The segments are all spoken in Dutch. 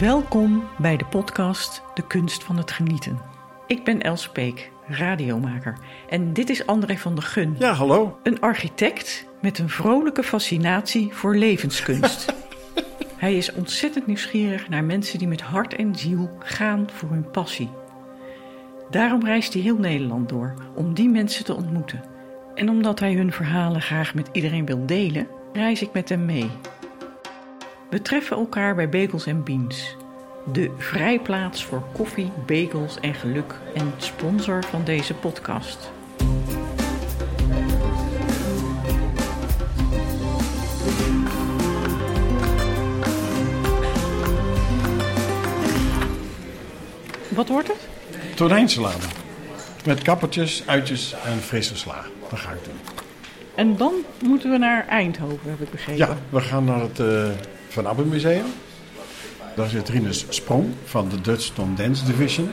Welkom bij de podcast De Kunst van het Genieten. Ik ben Els Peek, radiomaker. En dit is André van der Gun. Ja, hallo. Een architect met een vrolijke fascinatie voor levenskunst. Hij is ontzettend nieuwsgierig naar mensen die met hart en ziel gaan voor hun passie. Daarom reist hij heel Nederland door om die mensen te ontmoeten. En omdat hij hun verhalen graag met iedereen wil delen, reis ik met hem mee. We treffen elkaar bij Bagels Beans, de vrijplaats voor koffie, bagels en geluk en sponsor van deze podcast. Wat wordt het? Tonijnsalade. Met kappertjes, uitjes en frisse sla. Dat ga ik doen. En dan moeten we naar Eindhoven, heb ik begrepen. Ja, we gaan naar het uh, Van Abbe Museum. Daar zit Rinus Sprong van de Dutch Tom Dance Division.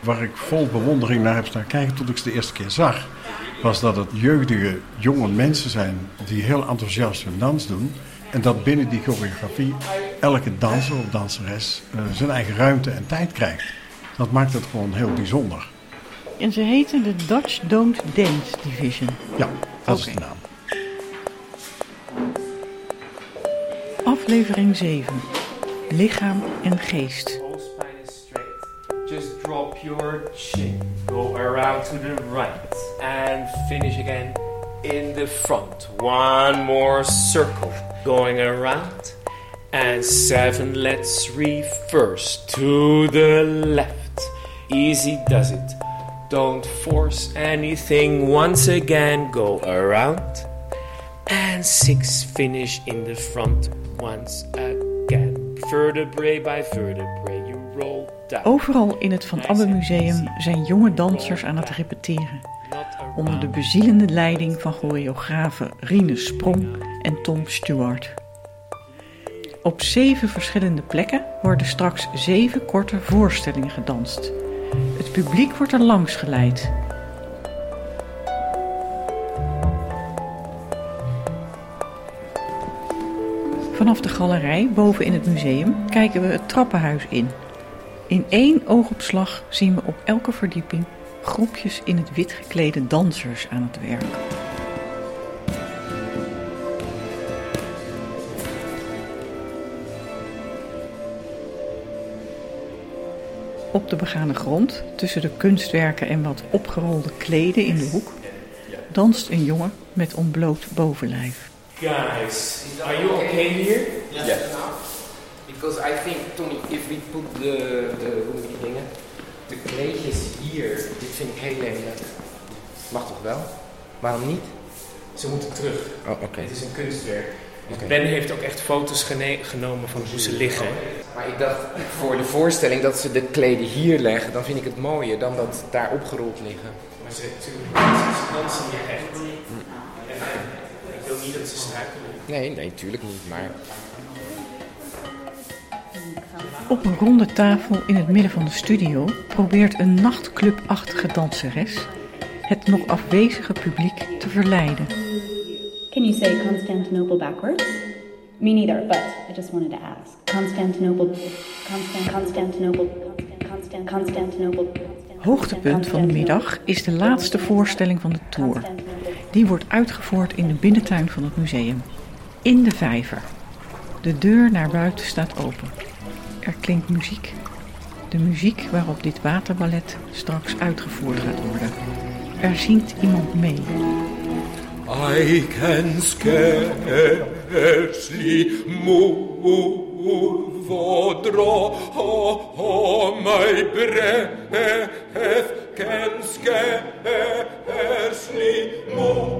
Waar ik vol bewondering naar heb staan kijken tot ik ze de eerste keer zag. Was dat het jeugdige jonge mensen zijn die heel enthousiast hun dans doen. En dat binnen die choreografie elke danser of danseres uh, zijn eigen ruimte en tijd krijgt. Dat maakt het gewoon heel bijzonder. En ze heten de Dutch Don't Dance Division. Ja, dat okay. is de naam. Aflevering 7. Lichaam en geest. Whole spine is straight. Just drop your chin. Go around to the right. And finish again in the front. One more circle. Going around. And seven, let's reverse to the left. Easy does it. Don't force anything. Once again, go around. And six, finish in the front once again. Vertebrae by vertebrae, you roll down. Overal in het Van Abbe Museum zijn jonge dansers aan het repeteren. Onder de bezielende leiding van choreografen Rine Sprong en Tom Stewart. Op zeven verschillende plekken worden straks zeven korte voorstellingen gedanst. Het publiek wordt er langs geleid. Vanaf de galerij boven in het museum kijken we het trappenhuis in. In één oogopslag zien we op elke verdieping groepjes in het wit geklede dansers aan het werk. Op de begane grond, tussen de kunstwerken en wat opgerolde kleden in de hoek, danst een jongen met ontbloot bovenlijf. Guys, are you okay here? Yes. yes. Because I think, Tony, if we put the, the, hoe moet dingen, de kleedjes hier, dit vind ik heel lelijk. Mag toch wel? Waarom niet? Ze moeten terug. Oh, oké. Okay. Het is een kunstwerk. Okay. Ben heeft ook echt foto's genomen van hoe ze liggen. Maar ik dacht voor de voorstelling dat ze de kleden hier leggen, dan vind ik het mooier dan dat daar opgerold liggen. Maar ze, ze dansen hier echt. Niet dat ze struikelen. Nee, nee, tuurlijk niet, maar... Op een ronde tafel in het midden van de studio probeert een nachtclubachtige danseres het nog afwezige publiek te verleiden. Can you say Constantinople backwards? Me neither, but I just wanted to ask. Constantinople, Constant, Constantinople, Constant, Constantinople. Hoogtepunt van de middag is de laatste voorstelling van de tour. Die wordt uitgevoerd in de binnentuin van het museum. In de vijver. De deur naar buiten staat open. Er klinkt muziek. De muziek waarop dit waterballet straks uitgevoerd gaat worden. Er zingt iemand mee. I can scarcely move draw my breath can scarcely move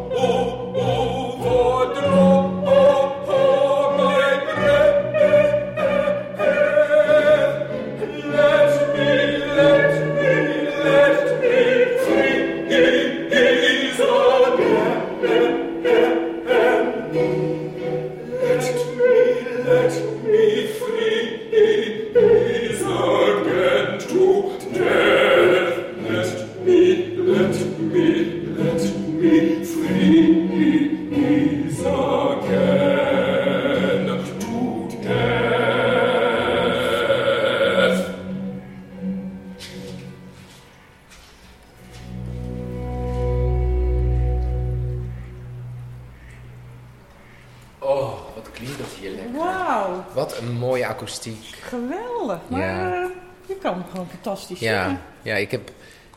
akoestiek. geweldig. Maar Ja. eh, je kan gewoon fantastisch Ja, zingen. ja ik, heb,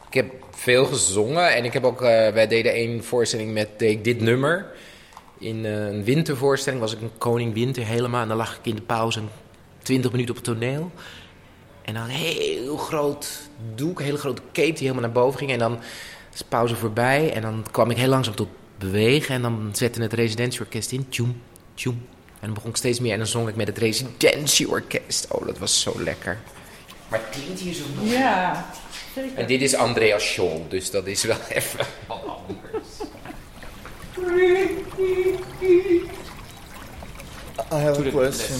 ik heb veel gezongen. En ik heb ook, eh, wij deden één voorstelling met ik dit nummer. In eh, een wintervoorstelling was ik een koning winter helemaal. En dan lag ik in de pauze een 20 minuten op het toneel. En dan een heel groot doek, een hele grote cape die helemaal naar boven ging. En dan is pauze voorbij. En dan kwam ik heel langzaam tot bewegen. En dan zette het residentieorkest in. Tjoem, tjoem. En dan begon ik steeds meer. En dan zong ik met het residentieorkest. Oh, dat was zo lekker. Maar het klinkt hier zo mooi. Ja, zeker. En dit is Andreas Scholl, dus dat is wel even wat anders. I have a question.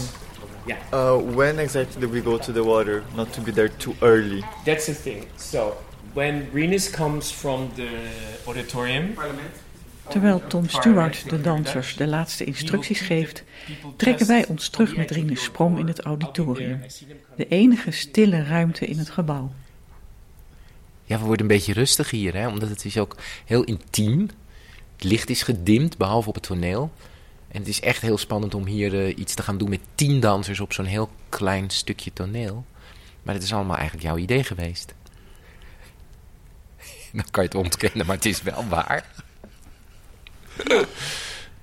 Yeah. Uh, when exactly do we go to the water? Not to be there too early. That's the thing. So, when Renus comes from the auditorium, Terwijl Tom Stewart de dansers de laatste instructies geeft, trekken wij ons terug met Rinus Sprong in het auditorium. De enige stille ruimte in het gebouw. Ja, we worden een beetje rustig hier, hè, omdat het is ook heel intiem. Het licht is gedimd, behalve op het toneel. En het is echt heel spannend om hier eh, iets te gaan doen met tien dansers op zo'n heel klein stukje toneel. Maar het is allemaal eigenlijk jouw idee geweest. Dan kan je het ontkennen, maar het is wel waar.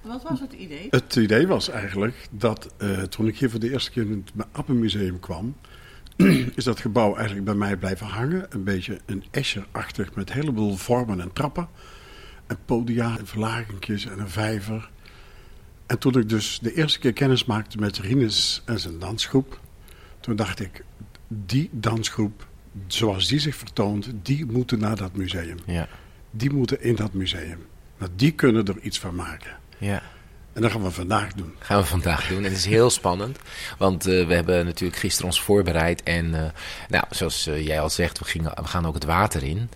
Wat was het idee? Het idee was eigenlijk dat eh, toen ik hier voor de eerste keer in het Appenmuseum kwam, is dat gebouw eigenlijk bij mij blijven hangen. Een beetje een Escher-achtig met een heleboel vormen en trappen. En podia en verlagingjes en een vijver. En toen ik dus de eerste keer kennis maakte met Rinus en zijn dansgroep, toen dacht ik, die dansgroep, zoals die zich vertoont, die moeten naar dat museum. Ja, Die moeten in dat museum. Want die kunnen er iets van maken. ja. En dat gaan we vandaag doen. gaan we vandaag doen. En het is heel spannend, want eh, we hebben natuurlijk gisteren ons voorbereid. En eh, nou, zoals eh, jij al zegt, we, gingen, we gaan ook het water in.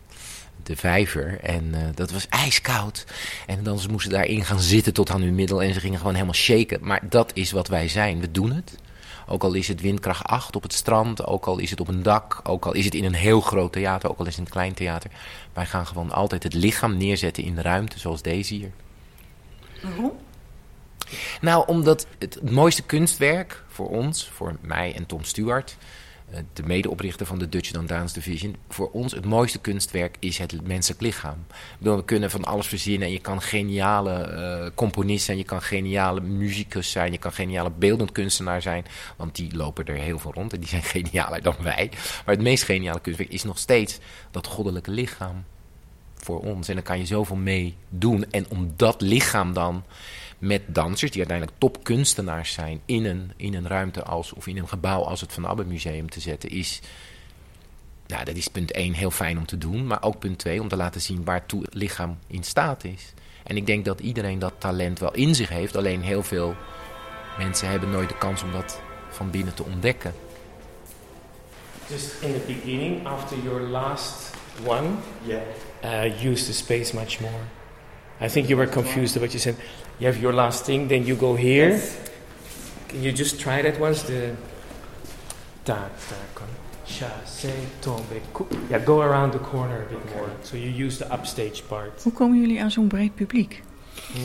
De vijver. En dat was ijskoud. En dan ze moesten daarin gaan zitten tot aan hun middel. En ze gingen gewoon helemaal shaken. Maar dat is wat wij zijn. We doen het. Ook al is het windkracht 8 op het strand. Ook al is het op een dak. Ook al is het in een heel groot theater. Ook al is het een klein theater. Wij gaan gewoon altijd het lichaam neerzetten in de ruimte. Zoals deze hier. Waarom? Nou, omdat het, het mooiste kunstwerk voor ons, voor mij en Tom Stewart, eh, de medeoprichter van de Dutch Don't Dance Division, voor ons het mooiste kunstwerk is het menselijk lichaam. Bedoel, we kunnen van alles verzinnen en je kan geniale eh, componist zijn, je kan geniale muzikus zijn, je kan geniale beeldend kunstenaar zijn, want die lopen er heel veel rond en die zijn genialer dan wij. Maar het meest geniale kunstwerk is nog steeds dat goddelijke lichaam voor ons. En daar kan je zoveel mee doen. En om dat lichaam dan met dansers, die uiteindelijk topkunstenaars zijn, in een, in een ruimte als, of in een gebouw als het Van Abbe Museum te zetten, is. Nou, dat is punt 1 heel fijn om te doen. Maar ook punt 2 om te laten zien waartoe het lichaam in staat is. En ik denk dat iedereen dat talent wel in zich heeft. Alleen heel veel mensen hebben nooit de kans om dat van binnen te ontdekken. just in the beginning, after your last one, Yeah. Uh, use the space much more. I think you were confused about what you said you have your last thing, then you go here. Can you just try that once? The ta ta con sha se tombe ku. Yeah, go around the corner a bit more. So you use the upstage part. Hoe komen jullie aan zo'n breed publiek? Uh,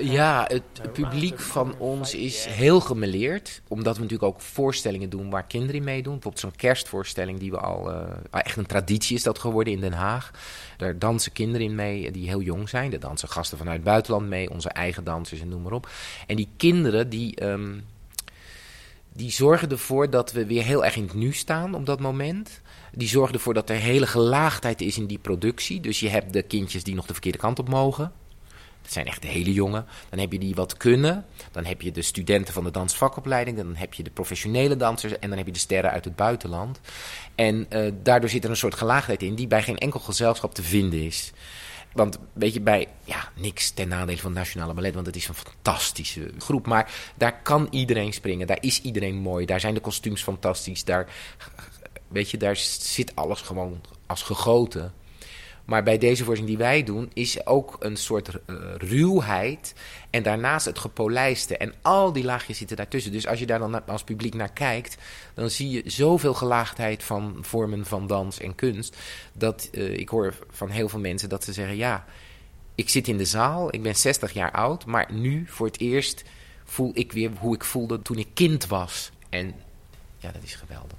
Ja, het publiek van ons is heel gemeleerd. Omdat we natuurlijk ook voorstellingen doen waar kinderen in meedoen. Bijvoorbeeld zo'n kerstvoorstelling die we al... eh, echt een traditie is dat geworden in Den Haag. Daar dansen kinderen in mee die heel jong zijn. Er dansen gasten vanuit het buitenland mee. Onze eigen dansers en noem maar op. En die kinderen die... ehm, die zorgen ervoor dat we weer heel erg in het nu staan op dat moment. Die zorgen ervoor dat er hele gelaagdheid is in die productie. Dus je hebt de kindjes die nog de verkeerde kant op mogen. Dat zijn echt de hele jongen. Dan heb je die wat kunnen. Dan heb je de studenten van de dansvakopleiding. Dan heb je de professionele dansers. En dan heb je de sterren uit het buitenland. En eh, daardoor zit er een soort gelaagdheid in die bij geen enkel gezelschap te vinden is. Want weet je, bij ja, niks ten nadele van het Nationale Ballet, want het is een fantastische groep. Maar daar kan iedereen springen, daar is iedereen mooi, daar zijn de kostuums fantastisch. Daar, weet je, daar zit alles gewoon als gegoten. Maar bij deze voorziening die wij doen, is ook een soort eh, ruwheid. En daarnaast het gepolijste. En al die laagjes zitten daartussen. Dus als je daar dan als publiek naar kijkt, dan zie je zoveel gelaagdheid van vormen van dans en kunst. Dat eh, ik hoor van heel veel mensen dat ze zeggen: Ja, ik zit in de zaal, ik ben 60 jaar oud, maar nu voor het eerst voel ik weer hoe ik voelde toen ik kind was. En ja, dat is geweldig.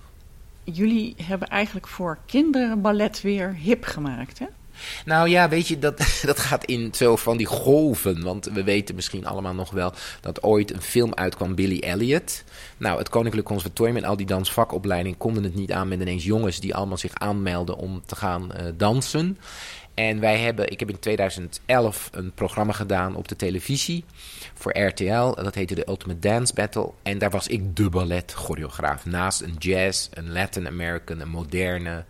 Jullie hebben eigenlijk voor kinderen ballet weer hip gemaakt, hè? Nou ja, weet je, dat, dat gaat in zo van die golven. Want we weten misschien allemaal nog wel dat ooit een film uitkwam, Billy Elliot. Nou, het Koninklijk Conservatorium en al die dansvakopleiding konden het niet aan met ineens jongens die allemaal zich aanmelden om te gaan uh, dansen. En wij hebben, ik heb in 2011 een programma gedaan op de televisie voor RTL. Dat heette de Ultimate Dance Battle. En daar was ik de ballet choreograaf. Naast een jazz, een Latin American, een moderne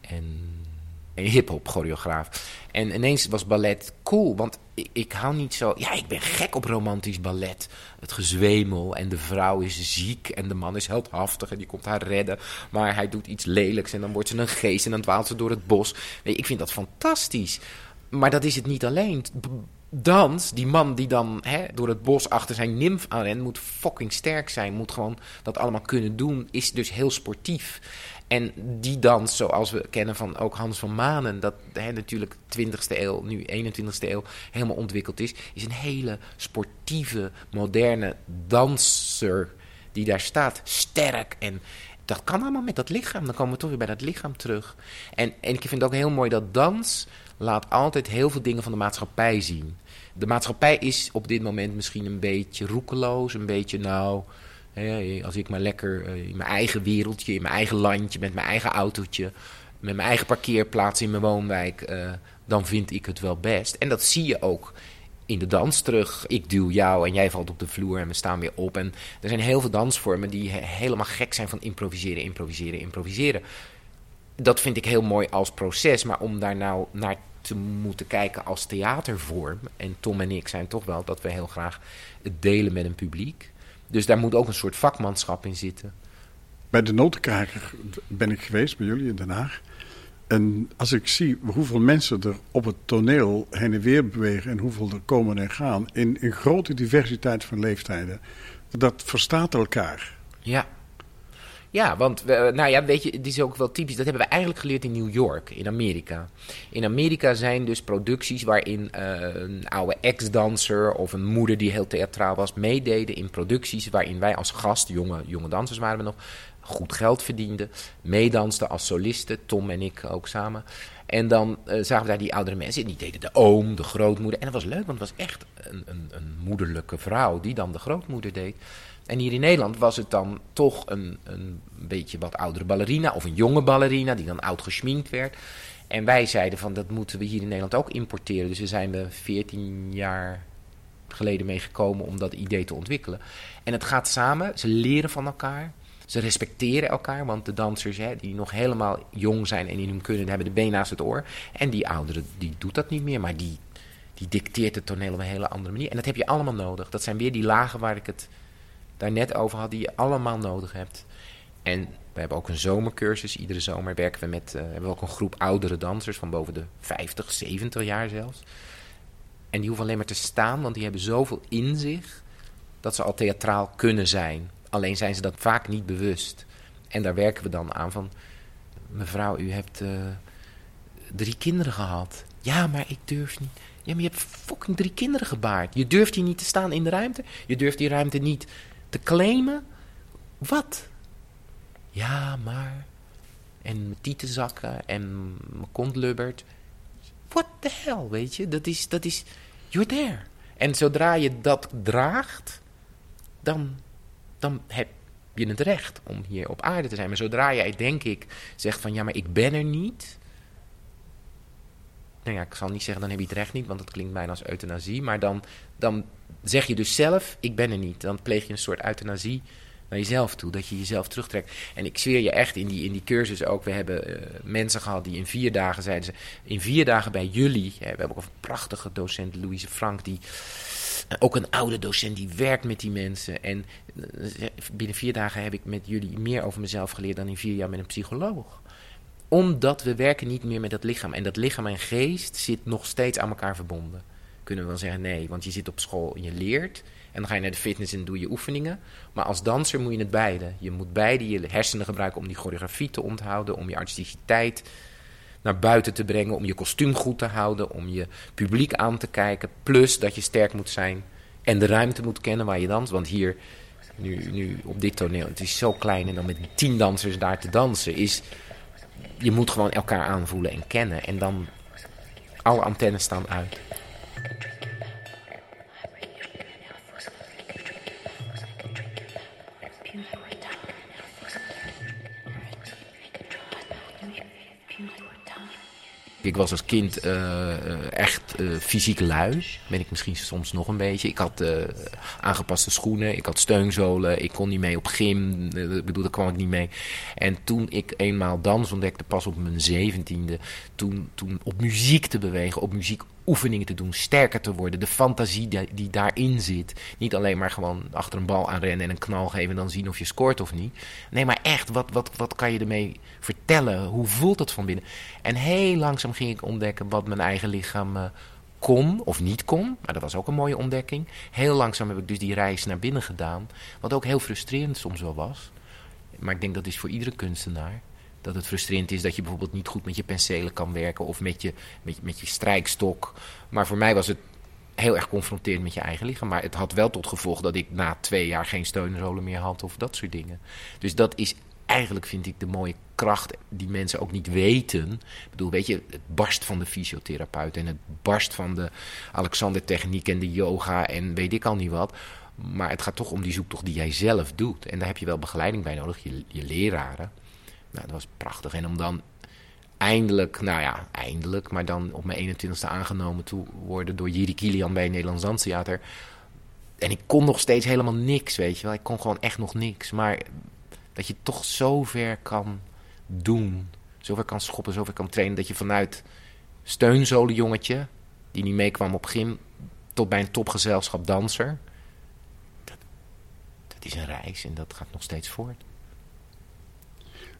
en hip-hop choreograaf. En ineens was ballet cool, want ik, ik, hou niet zo. Ja, ik ben gek op romantisch ballet. Het gezwemel en de vrouw is ziek en de man is heldhaftig en die komt haar redden. Maar hij doet iets lelijks en dan wordt ze een geest en dan dwaalt ze door het bos. Nee, ik vind dat fantastisch. Maar dat is het niet alleen. Dans, die man die dan hè, door het bos achter zijn nimf aanrent, moet fucking sterk zijn. Moet gewoon dat allemaal kunnen doen. Is dus heel sportief. En die dans, zoals we kennen van ook Hans van Manen, dat hè, natuurlijk 20e eeuw, nu 21e eeuw, helemaal ontwikkeld is, is een hele sportieve, moderne danser die daar staat. Sterk en dat kan allemaal met dat lichaam. Dan komen we toch weer bij dat lichaam terug. En, en ik vind het ook heel mooi dat dans laat altijd heel veel dingen van de maatschappij zien. De maatschappij is op dit moment misschien een beetje roekeloos, een beetje nou als ik maar lekker eh, in mijn eigen wereldje, in mijn eigen landje, met mijn eigen autootje, met mijn eigen parkeerplaats in mijn woonwijk, uh, dan vind ik het wel best. En dat zie je ook in de dans terug. Ik duw jou en jij valt op de vloer en we staan weer op. En er zijn heel veel dansvormen die helemaal gek zijn van improviseren, improviseren, improviseren. Dat vind ik heel mooi als proces, maar om daar nou naar te moeten kijken als theatervorm. En Tom en ik zijn toch wel dat we heel graag het delen met een publiek. Dus daar moet ook een soort vakmanschap in zitten. Bij de notenkraker ben ik geweest, bij jullie in Den Haag. En als ik zie hoeveel mensen er op het toneel heen en weer bewegen en hoeveel er komen en gaan, in een grote diversiteit van leeftijden, dat verstaat elkaar. Ja, ja, want nou ja, weet je, het is ook wel typisch. Dat hebben we eigenlijk geleerd in New York, in Amerika. In Amerika zijn dus producties waarin uh, een oude ex-danser of een moeder die heel theatraal was, meededen in producties waarin wij als gast, jonge, jonge dansers waren we nog, goed geld verdienden. Meedansten als solisten, Tom en ik ook samen. En dan uh, zagen we daar die oudere mensen. En die deden de oom, de grootmoeder. En dat was leuk, want het was echt een, een, een moederlijke vrouw die dan de grootmoeder deed. En hier in Nederland was het dan toch een, een beetje wat oudere ballerina of een jonge ballerina die dan oud geschminkt werd. En wij zeiden van dat moeten we hier in Nederland ook importeren. Dus we zijn we 14 jaar geleden meegekomen om dat idee te ontwikkelen. En het gaat samen, ze leren van elkaar. Ze respecteren elkaar, want de dansers hè, die nog helemaal jong zijn en in hun kunnen, hebben de been naast het oor. En die oudere, die doet dat niet meer, maar die, die dicteert het toneel op een hele andere manier. En dat heb je allemaal nodig. Dat zijn weer die lagen waar ik het daar net over had, die je allemaal nodig hebt. En we hebben ook een zomercursus. Iedere zomer werken we met uh, hebben we ook een groep oudere dansers van boven de 50, 70 jaar zelfs. En die hoeven alleen maar te staan, want die hebben zoveel in zich dat ze al theatraal kunnen zijn. Alleen zijn ze dat vaak niet bewust. En daar werken we dan aan van... Mevrouw, u hebt uh, drie kinderen gehad. Ja, maar ik durf niet. Ja, maar je hebt fucking drie kinderen gebaard. Je durft hier niet te staan in de ruimte. Je durft die ruimte niet te claimen. Wat? Ja, maar... En mijn tieten zakken en mijn kont lubbert. What the hell, weet je? Dat is, dat is... You're there. En zodra je dat draagt, dan, dan heb je het recht om hier op aarde te zijn. Maar zodra jij, denk ik, zegt van ja, maar ik ben er niet. Nou ja, ik zal niet zeggen dan heb je het recht niet, want dat klinkt bijna als euthanasie. Maar dan, dan zeg je dus zelf, ik ben er niet. Dan pleeg je een soort euthanasie naar jezelf toe, dat je jezelf terugtrekt. En ik zweer je echt in die, in die cursus ook, we hebben uh, mensen gehad die in vier dagen zeiden ze, in vier dagen bij jullie, hè, we hebben ook een prachtige docent, Louise Frank, die uh, ook een oude docent, die werkt met die mensen. En uh, binnen vier dagen heb ik met jullie meer over mezelf geleerd dan in vier jaar met een psycholoog omdat we werken niet meer met dat lichaam. En dat lichaam en geest zit nog steeds aan elkaar verbonden. Kunnen we wel zeggen nee, want je zit op school en je leert. En dan ga je naar de fitness en doe je oefeningen. Maar als danser moet je het beide. Je moet beide je hersenen gebruiken om die choreografie te onthouden. Om je artisticiteit naar buiten te brengen. Om je kostuum goed te houden. Om je publiek aan te kijken. Plus dat je sterk moet zijn En de ruimte moet kennen waar je danst. Want hier, nu, nu op dit toneel, het is zo klein. En dan met tien dansers daar te dansen. Is, je moet gewoon elkaar aanvoelen en kennen. En dan, alle antennes staan uit. Ik was als kind eh, eh, echt eh, fysiek lui. Ben ik misschien soms nog een beetje. Ik had aangepaste schoenen, ik had steunzolen, ik kon niet mee op gym. Ik bedoel, daar kwam ik niet mee. En toen ik eenmaal dans ontdekte, pas op mijn zeventiende, toen, toen op muziek te bewegen, op muziek oefeningen te doen, sterker te worden, de fantasie die, daarin zit. Niet alleen maar gewoon achter een bal aan rennen en een knal geven en dan zien of je scoort of niet. Nee, maar echt, wat, wat, wat kan je ermee vertellen? Hoe voelt het van binnen? En heel langzaam ging ik ontdekken wat mijn eigen lichaam eh, kon of niet kon. Maar dat was ook een mooie ontdekking. Heel langzaam heb ik dus die reis naar binnen gedaan. Wat ook heel frustrerend soms wel was. Maar ik denk dat is voor iedere kunstenaar. Dat het frustrerend is dat je bijvoorbeeld niet goed met je penselen kan werken of met je, met, met je strijkstok. Maar voor mij was het heel erg confronterend met je eigen lichaam. Maar het had wel tot gevolg dat ik na twee jaar geen steunzolen meer had of dat soort dingen. Dus dat is eigenlijk, vind ik, de mooie kracht die mensen ook niet weten. Ik bedoel, weet je, het barst van de fysiotherapeut en het barst van de Alexander-techniek en de yoga en weet ik al niet wat. Maar het gaat toch om die zoektocht die jij zelf doet. En daar heb je wel begeleiding bij nodig, je, je leraren. Nou, dat was prachtig. En om dan eindelijk, nou ja, eindelijk, maar dan op mijn 21ste aangenomen te worden door Jiri Kilian bij het Nederlands Danstheater. En ik kon nog steeds helemaal niks, weet je wel. Ik kon gewoon echt nog niks. Maar dat je toch zover kan doen, zover kan schoppen, zover kan trainen, dat je vanuit steunzolenjongetje, die niet meekwam op gym, tot bij een topgezelschap danser. Dat, dat is een reis en dat gaat nog steeds voort.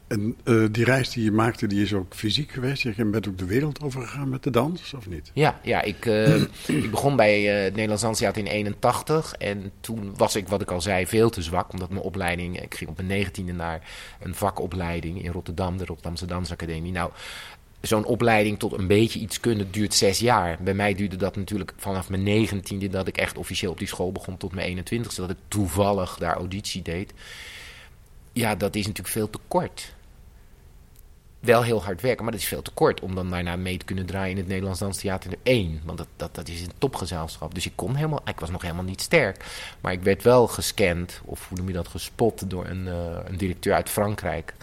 En eh, die reis die je maakte, die is ook fysiek geweest. Je bent ook de wereld overgegaan met de dans, of niet? Ja, ja ik, eh, ik begon bij eh, het Nederlands Danstheater in 81. En toen was ik, wat ik al zei, veel te zwak. Omdat mijn opleiding... Ik ging op mijn negentiende naar een vakopleiding in Rotterdam. De Rotterdamse Dansacademie. Nou, zo'n opleiding tot een beetje iets kunnen duurt zes jaar. Bij mij duurde dat natuurlijk vanaf mijn negentiende... dat ik echt officieel op die school begon tot mijn 21ste. Dat ik toevallig daar auditie deed. Ja, dat is natuurlijk veel te kort wel heel hard werken, maar dat is veel te kort om dan daarna mee te kunnen draaien in het Nederlands Danstheater 1. Want dat, dat, dat is een topgezelschap. Dus ik kon helemaal, ik was nog helemaal niet sterk. Maar ik werd wel gescand, of hoe noem je dat, gespot door een, uh, een directeur uit Frankrijk.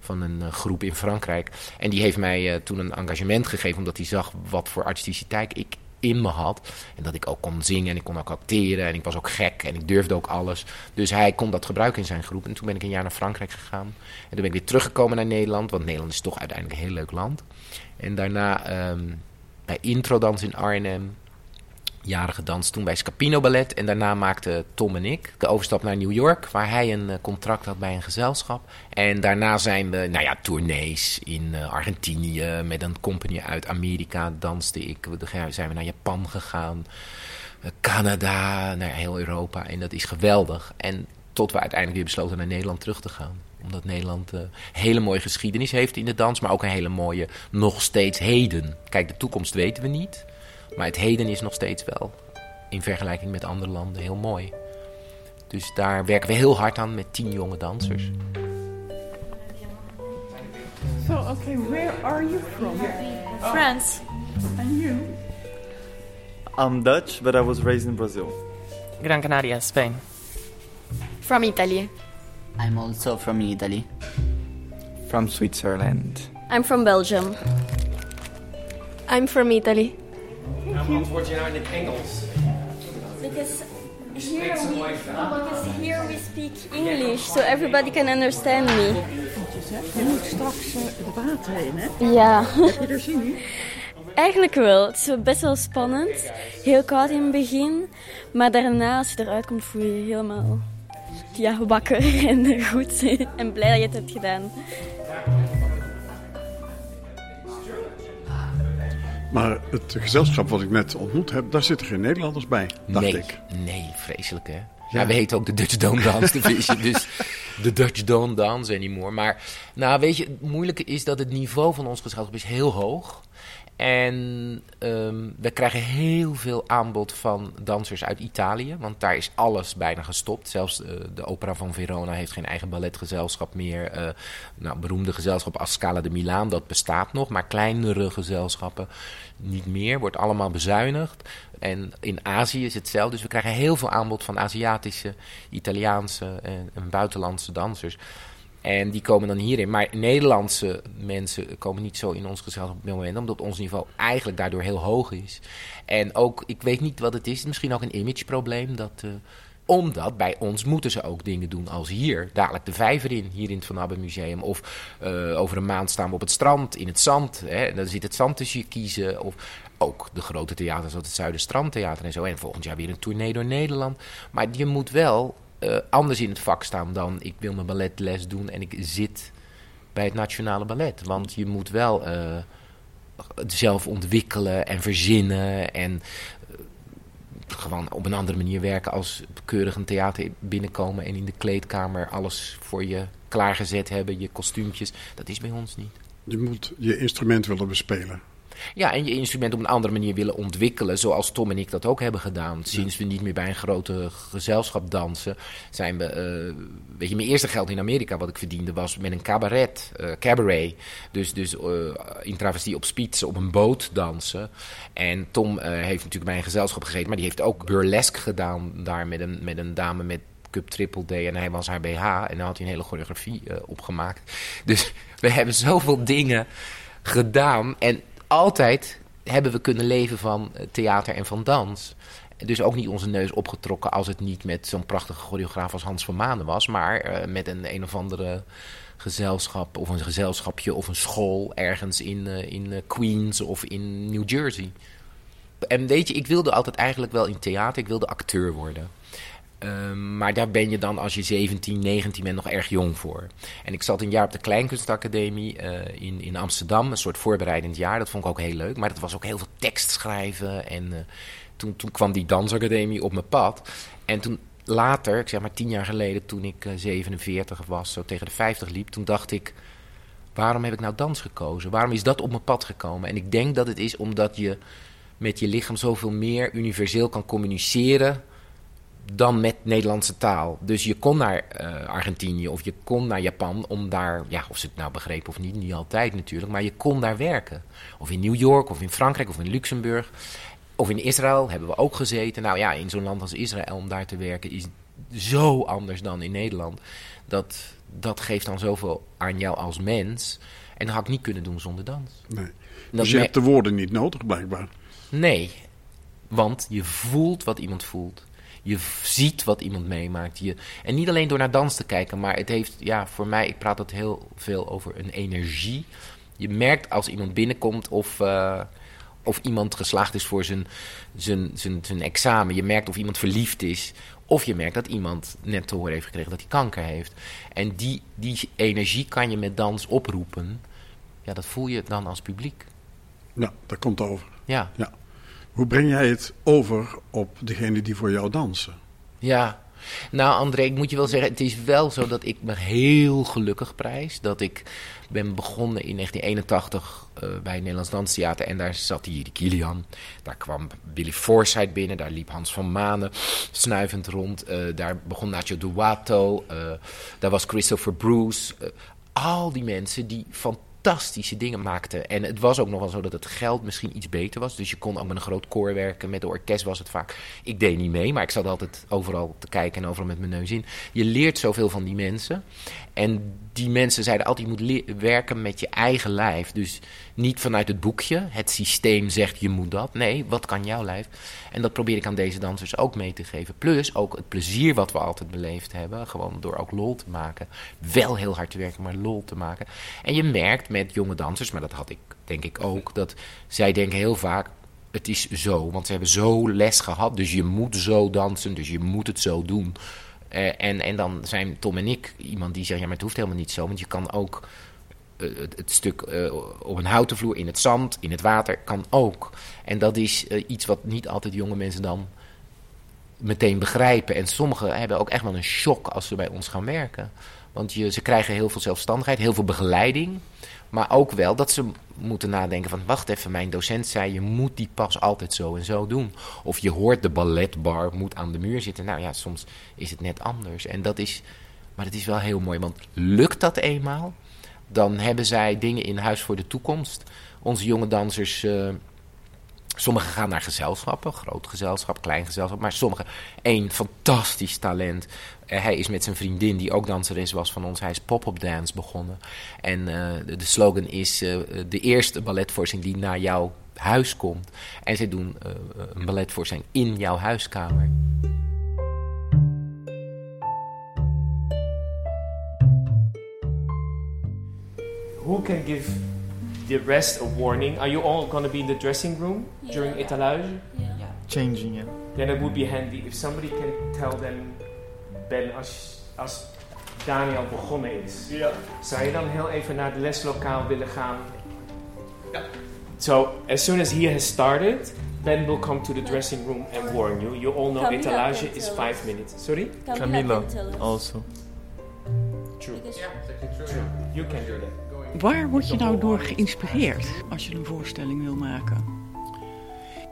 Van een uh, groep in Frankrijk. En die heeft mij uh, toen een engagement gegeven, omdat hij zag wat voor artisticiteit ik in me had. En dat ik ook kon zingen en ik kon ook acteren en ik was ook gek en ik durfde ook alles. Dus hij kon dat gebruiken in zijn groep. En toen ben ik een jaar naar Frankrijk gegaan. En toen ben ik weer teruggekomen naar Nederland, want Nederland is toch uiteindelijk een heel leuk land. En daarna um, bij Introdans in Arnhem, jaren gedanst. Toen bij Scapino Ballet. En daarna maakte Tom en ik de overstap naar New York. Waar hij een uh, contract had bij een gezelschap. En daarna zijn we, nou ja, tournees in uh, Argentinië. Met een compagnie uit Amerika danste ik. We, zijn we naar Japan gegaan. Uh, Canada, naar heel Europa. En dat is geweldig. En tot we uiteindelijk weer besloten naar Nederland terug te gaan omdat Nederland een hele mooie geschiedenis heeft in de dans, maar ook een hele mooie nog steeds heden. Kijk, de toekomst weten we niet. Maar het heden is nog steeds wel, in vergelijking met andere landen, heel mooi. Dus daar werken we heel hard aan met tien jonge dansers. So, okay, where are you from? France. And you? I'm Dutch, but I was raised in Brazil. Gran Canaria, Spain. From Italy. I'm also from Italy. From Switzerland. I'm from Belgium. I'm from Italy. Antwoord je nou in het Engels. Because here we, because here we speak English, so everybody can understand me. Je moet straks uh, het water in, hè? Ja. Heb je er zin in? Eigenlijk wel. Het is best wel spannend. Heel koud in het begin. Maar daarna, als je eruit komt, voel je je helemaal ja, wakker en goed. En blij dat je het hebt gedaan. Maar het gezelschap wat ik net ontmoet heb, daar zitten geen Nederlanders bij, dacht nee, ik. Nee, vreselijk hè. Ja. ja, we heten ook de Dutch Dawn Dance Division, dus de Dutch Dawn Dance anymore. Maar nou, weet je, het moeilijke is dat het niveau van ons gezelschap is heel hoog. En ehm, we krijgen heel veel aanbod van dansers uit Italië. Want daar is alles bijna gestopt. Zelfs eh, de Opera van Verona heeft geen eigen balletgezelschap meer. Eh, nou, beroemde gezelschap als Scala de Milaan, dat bestaat nog. Maar kleinere gezelschappen niet meer. Wordt allemaal bezuinigd. En in Azië is hetzelfde. Dus we krijgen heel veel aanbod van Aziatische, Italiaanse en, en buitenlandse dansers. En die komen dan hierin. Maar Nederlandse mensen komen niet zo in ons gezelschap op dit moment. Omdat ons niveau eigenlijk daardoor heel hoog is. En ook, ik weet niet wat het is. Misschien ook een imageprobleem. Dat, uh, omdat bij ons moeten ze ook dingen doen als hier. Dadelijk de vijver in, hier in het Van Abbe Museum. Of uh, over een maand staan we op het strand, in het zand. Hè, dan zit het zand tussen je kiezen. Of ook de grote theaters, zoals het Zuiderstrandtheater en zo. En volgend jaar weer een tournee door Nederland. Maar je moet wel uh, anders in het vak staan dan ik wil mijn balletles doen en ik zit bij het Nationale Ballet. Want je moet wel uh, zelf ontwikkelen en verzinnen en uh, gewoon op een andere manier werken als keurig een theater binnenkomen en in de kleedkamer alles voor je klaargezet hebben, je kostuumpjes. Dat is bij ons niet. Je moet je instrument willen bespelen. Ja, en je instrument op een andere manier willen ontwikkelen, zoals Tom en ik dat ook hebben gedaan. Sinds we niet meer bij een grote gezelschap dansen, zijn we. Uh, weet je, mijn eerste geld in Amerika wat ik verdiende was met een cabaret, uh, cabaret. Dus, dus uh, in travestie op spits op een boot dansen. En Tom heeft natuurlijk bij een gezelschap gegeten, maar die heeft ook burlesque gedaan daar met een, met een dame met Cup Triple D en hij was haar BH. En dan had hij een hele choreografie opgemaakt. Dus we hebben zoveel dingen gedaan. En altijd hebben we kunnen leven van theater en van dans. Dus ook niet onze neus opgetrokken als het niet met zo'n prachtige choreograaf als Hans van Manen was, maar uh, met een een of andere gezelschap of een gezelschapje of een school ergens in, uh, in Queens of in New Jersey. En weet je, ik wilde altijd eigenlijk wel in theater, ik wilde acteur worden. Uh, maar daar ben je dan als je 17, 19 bent nog erg jong voor. En ik zat een jaar op de Kleinkunstacademie uh, in, in Amsterdam, een soort voorbereidend jaar. Dat vond ik ook heel leuk, maar dat was ook heel veel tekst schrijven. En uh, toen, toen kwam die dansacademie op mijn pad. En toen later, ik zeg maar tien jaar geleden, toen ik 47 was, zo tegen de 50 liep, toen dacht ik, waarom heb ik nou dans gekozen? Waarom is dat op mijn pad gekomen? En ik denk dat het is omdat je met je lichaam zoveel meer universeel kan communiceren dan met Nederlandse taal. Dus je kon naar uh, Argentinië of je kon naar Japan om daar, ja, of ze het nou begrepen of niet, niet altijd natuurlijk, maar je kon daar werken. Of in New York, of in Frankrijk, of in Luxemburg. Of in Israël hebben we ook gezeten. Nou ja, in zo'n land als Israël om daar te werken is zo anders dan in Nederland. Dat, dat geeft dan zoveel aan jou als mens. En dat had ik niet kunnen doen zonder dans. Nee. Dus je hebt de woorden niet nodig, blijkbaar. Nee, want je voelt wat iemand voelt. Je ziet wat iemand meemaakt. Je, en niet alleen door naar dans te kijken, maar het heeft, ja, voor mij, ik praat het heel veel over een energie. Je merkt als iemand binnenkomt of, uh, of iemand geslaagd is voor zijn, zijn, zijn, zijn examen. Je merkt of iemand verliefd is. Of je merkt dat iemand net te horen heeft gekregen dat hij kanker heeft. En die, die energie kan je met dans oproepen. Ja, dat voel je dan als publiek. Ja, dat komt over. Ja. ja. Hoe breng jij het over op degene die voor jou dansen? Ja, nou André, ik moet je wel zeggen, het is wel zo dat ik me heel gelukkig prijs. Dat ik ben begonnen in 1981 uh, bij het Nederlands Danstheater en daar zat hier Kilian. Daar kwam Billy Forsythe binnen, daar liep Hans van Manen snuivend rond. Uh, daar begon Nacho Duato, uh, daar was Christopher Bruce. al die mensen die van fantastische dingen maakte. En het was ook nog wel zo dat het geld misschien iets beter was. Dus je kon ook met een groot koor werken. Met de orkest was het vaak. Ik deed niet mee, maar ik zat altijd overal te kijken en overal met mijn neus in. Je leert zoveel van die mensen. En die mensen zeiden altijd: je moet werken met je eigen lijf. Dus niet vanuit het boekje. Het systeem zegt je moet dat. Nee, wat kan jouw lijf? En dat probeer ik aan deze dansers ook mee te geven. Plus ook het plezier wat we altijd beleefd hebben. Gewoon door ook lol te maken. Wel heel hard te werken, maar lol te maken. En je merkt met jonge dansers, maar dat had ik denk ik ook, dat zij denken heel vaak. Het is zo, want ze hebben zo les gehad. Dus je moet zo dansen, dus je moet het zo doen. Uh, en, en dan zijn Tom en ik iemand die zegt: ja, maar het hoeft helemaal niet zo. Want je kan ook het, het, stuk uh, op een houten vloer, in het zand, in het water, kan ook. En dat is iets wat niet altijd jonge mensen dan meteen begrijpen. En sommigen hebben ook echt wel een shock als ze bij ons gaan werken. Want je, ze krijgen heel veel zelfstandigheid, heel veel begeleiding. Maar ook wel dat ze moeten nadenken van... wacht even, mijn docent zei je moet die pas altijd zo en zo doen. Of je hoort de balletbar moet aan de muur zitten. Nou ja, soms is het net anders. En dat is, maar het is wel heel mooi, want lukt dat eenmaal... dan hebben zij dingen in huis voor de toekomst. Onze jonge dansers... eh, Sommigen gaan naar gezelschappen, groot gezelschap, klein gezelschap. Maar sommigen, één fantastisch talent. Eh, hij is met zijn vriendin, die ook danseres was van ons, hij is pop-up dance begonnen. En eh, de, slogan is de eerste balletvoorstelling die naar jouw huis komt. En zij doen een balletvoorstelling in jouw huiskamer. Who can give the rest a warning? Are you all going to be in the dressing room during etalage? Yeah. Changing, yeah. Then it would be handy if somebody can tell them, Ben, als, als Daniel begonnen is, zou je dan heel even naar het leslokaal willen gaan? Ja. So, as soon as he has started, Ben will come to the dressing room and warn you. You all know Camila etalage is five us. minutes. Sorry? Camila Camila can tell us. also. True. True. You can do that. Waar word je nou door geïnspireerd als je een voorstelling wil maken?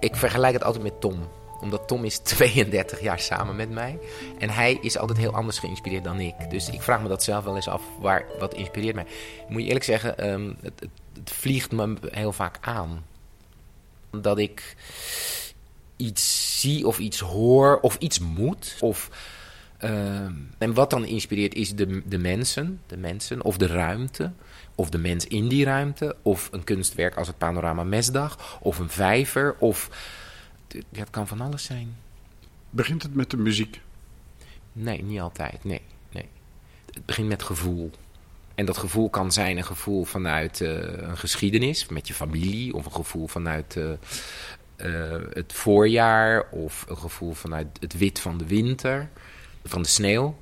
Ik vergelijk het altijd met Tom. Omdat Tom is 32 jaar samen met mij. En hij is altijd heel anders geïnspireerd dan ik. Dus ik vraag me dat zelf wel eens af. Waar, wat inspireert mij? Moet je eerlijk zeggen, ehm, het, het, vliegt me heel vaak aan. Dat ik iets zie of iets hoor of iets moet. Of, ehm, en wat dan inspireert is de, de mensen, de mensen of de ruimte. Of de mens in die ruimte. Of een kunstwerk als het Panorama Mesdag. Of een vijver. Of ja, het kan van alles zijn. Begint het met de muziek? Nee, niet altijd. Nee, nee. Het begint met gevoel. En dat gevoel kan zijn een gevoel vanuit eh, een geschiedenis met je familie. Of een gevoel vanuit eh, eh, het voorjaar. Of een gevoel vanuit het wit van de winter. Van de sneeuw.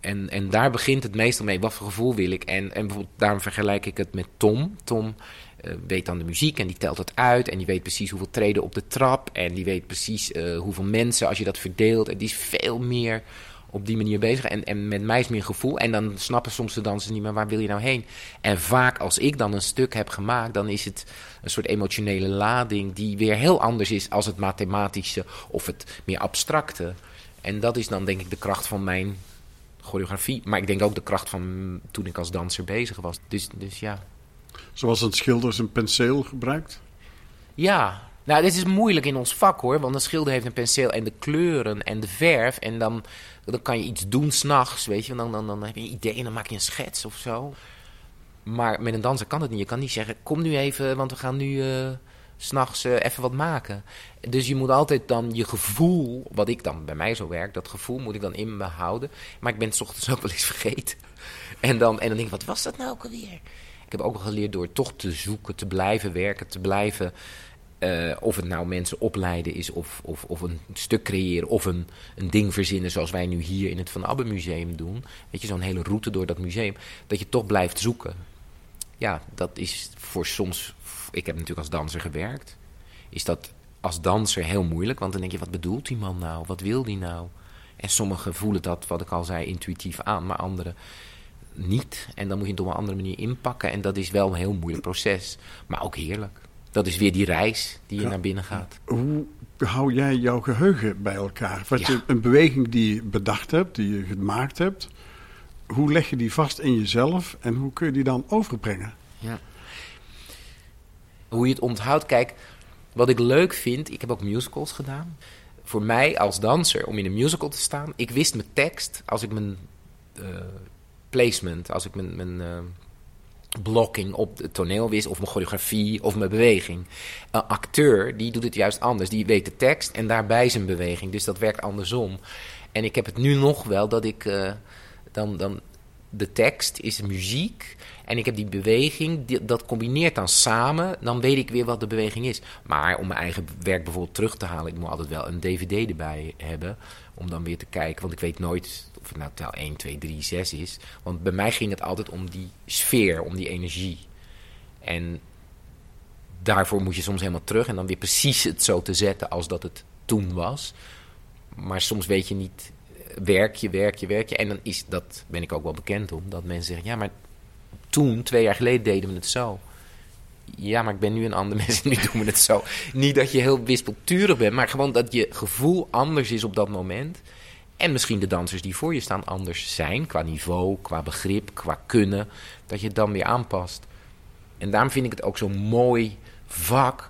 En, en daar begint het meestal mee. Wat voor gevoel wil ik? En, en daarom vergelijk ik het met Tom. Tom eh, weet dan de muziek en die telt het uit. En die weet precies hoeveel treden op de trap. En die weet precies eh, hoeveel mensen als je dat verdeelt. En die is veel meer op die manier bezig. En, en met mij is meer gevoel. En dan snappen soms de dansers niet meer waar wil je nou heen. En vaak als ik dan een stuk heb gemaakt, dan is het een soort emotionele lading die weer heel anders is als het mathematische of het meer abstracte. En dat is dan denk ik de kracht van mijn choreografie. Maar ik denk ook de kracht van toen ik als danser bezig was. Dus, dus ja. Zoals een schilder zijn penseel gebruikt? Ja, nou, dit is moeilijk in ons vak hoor. Want een schilder heeft een penseel en de kleuren en de verf. En dan, dan kan je iets doen s'nachts, weet je. Dan, dan, dan heb je een idee en dan maak je een schets of zo. Maar met een danser kan het niet. Je kan niet zeggen, kom nu even, want we gaan nu eh, s'nachts eh, even wat maken. Dus je moet altijd dan je gevoel, wat ik dan bij mij zo werk, dat gevoel moet ik dan in me houden. Maar ik ben het ochtends ook wel eens vergeten. En dan, en dan denk ik, wat was dat nou ook alweer? Ik heb ook wel geleerd door toch te zoeken, te blijven werken, te blijven... eh, of het nou mensen opleiden is, of, of, of een stuk creëren, of een, een ding verzinnen zoals wij nu hier in het Van Abbe Museum doen. Weet je, zo'n hele route door dat museum. Dat je toch blijft zoeken. Ja, dat is voor soms... Ik heb natuurlijk als danser gewerkt. Is dat als danser heel moeilijk, want dan denk je, wat bedoelt die man nou? Wat wil die nou? En sommigen voelen dat, wat ik al zei, intuïtief aan, maar anderen niet. En dan moet je het op een andere manier inpakken. En dat is wel een heel moeilijk proces, maar ook heerlijk. Dat is weer die reis die je Ja. naar binnen gaat. Hoe hou jij jouw geheugen bij elkaar? Wat Ja. een beweging die je bedacht hebt, die je gemaakt hebt, hoe leg je die vast in jezelf en hoe kun je die dan overbrengen? Ja. Hoe je het onthoudt, kijk, wat ik leuk vind, ik heb ook musicals gedaan. Voor mij als danser om in een musical te staan, ik wist mijn tekst als ik mijn eh, placement, als ik mijn, mijn eh, blocking op het toneel wist, of mijn choreografie of mijn beweging. Een acteur, die doet het juist anders. Die weet de tekst en daarbij zijn beweging. Dus dat werkt andersom. En ik heb het nu nog wel dat ik eh, dan, dan de tekst is muziek en ik heb die beweging, dat combineert dan samen, dan weet ik weer wat de beweging is. Maar om mijn eigen werk bijvoorbeeld terug te halen, ik moet altijd wel een dvd erbij hebben, om dan weer te kijken, want ik weet nooit of het nou tel 1, 2, 3, 6 is. Want bij mij ging het altijd om die sfeer, om die energie. En daarvoor moet je soms helemaal terug en dan weer precies het zo te zetten als dat het toen was. Maar soms weet je niet, werk je, werk je, werk je. En dan is dat, ben ik ook wel bekend om, dat mensen zeggen: ja, maar toen, twee jaar geleden, deden we het zo. Ja, maar ik ben nu een ander mens en nu doen we het zo. Niet dat je heel wispelturig bent, maar gewoon dat je gevoel anders is op dat moment. En misschien de dansers die voor je staan anders zijn, qua niveau, qua begrip, qua kunnen. Dat je het dan weer aanpast. En daarom vind ik het ook zo'n mooi vak.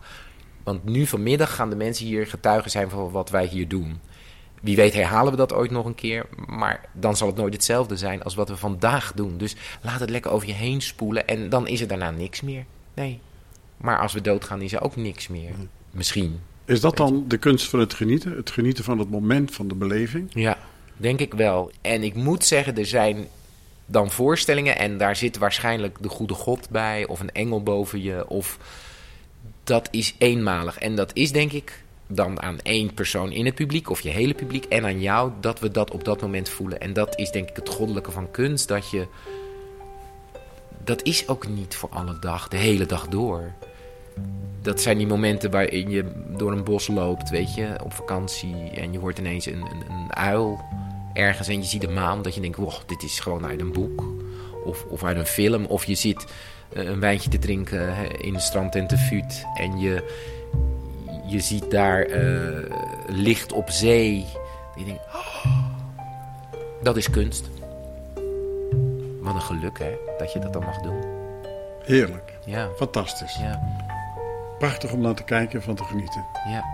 Want nu vanmiddag gaan de mensen hier getuigen zijn van wat wij hier doen. Wie weet herhalen we dat ooit nog een keer. Maar dan zal het nooit hetzelfde zijn als wat we vandaag doen. Dus laat het lekker over je heen spoelen. En dan is er daarna niks meer. Nee. Maar als we doodgaan is er ook niks meer. Misschien. Is dat dan de kunst van het genieten? Het genieten van het moment, van de beleving? Ja, denk ik wel. En ik moet zeggen, er zijn dan voorstellingen en daar zit waarschijnlijk de goede God bij, of een engel boven je, of dat is eenmalig. En dat is denk ik dan aan één persoon in het publiek, of je hele publiek, en aan jou, dat we dat op dat moment voelen. En dat is denk ik het goddelijke van kunst, dat je. Dat is ook niet voor alle dag, de hele dag door. Dat zijn die momenten waarin je door een bos loopt, weet je, op vakantie. En je hoort ineens een, een, een uil ergens en je ziet de maan. Dat je denkt, wow, dit is gewoon uit een boek. Of, of uit een film. Of je zit eh, een wijntje te drinken in een strandtent te Vught. En je, je ziet daar eh, licht op zee. En je denkt, oh, dat is kunst. Wat een geluk hè, dat je dat dan mag doen. Heerlijk. Ja. Fantastisch. Ja. Prachtig om naar te kijken en van te genieten. Ja.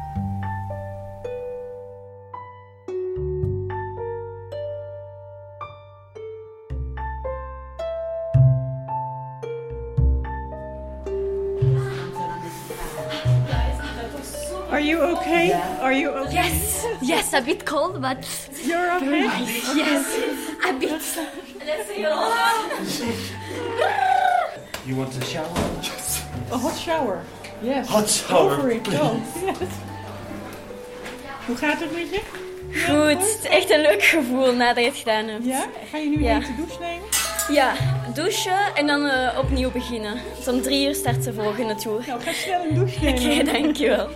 Are you okay? Yes, yes, a bit cold, but You're okay? very nice. Yes, a bit. Let's see You want a shower? A hot shower. Yes. Hot shower, it. Go. Yes. Hoe gaat het met je? Goed, het is echt een leuk gevoel nadat je het gedaan hebt. Ja? Ga je nu Ja. even de douche nemen? Ja, douchen en dan eh, opnieuw beginnen. Dus om drie uur start de volgende tour. Nou, ga snel een douche nemen. Oké, dankjewel.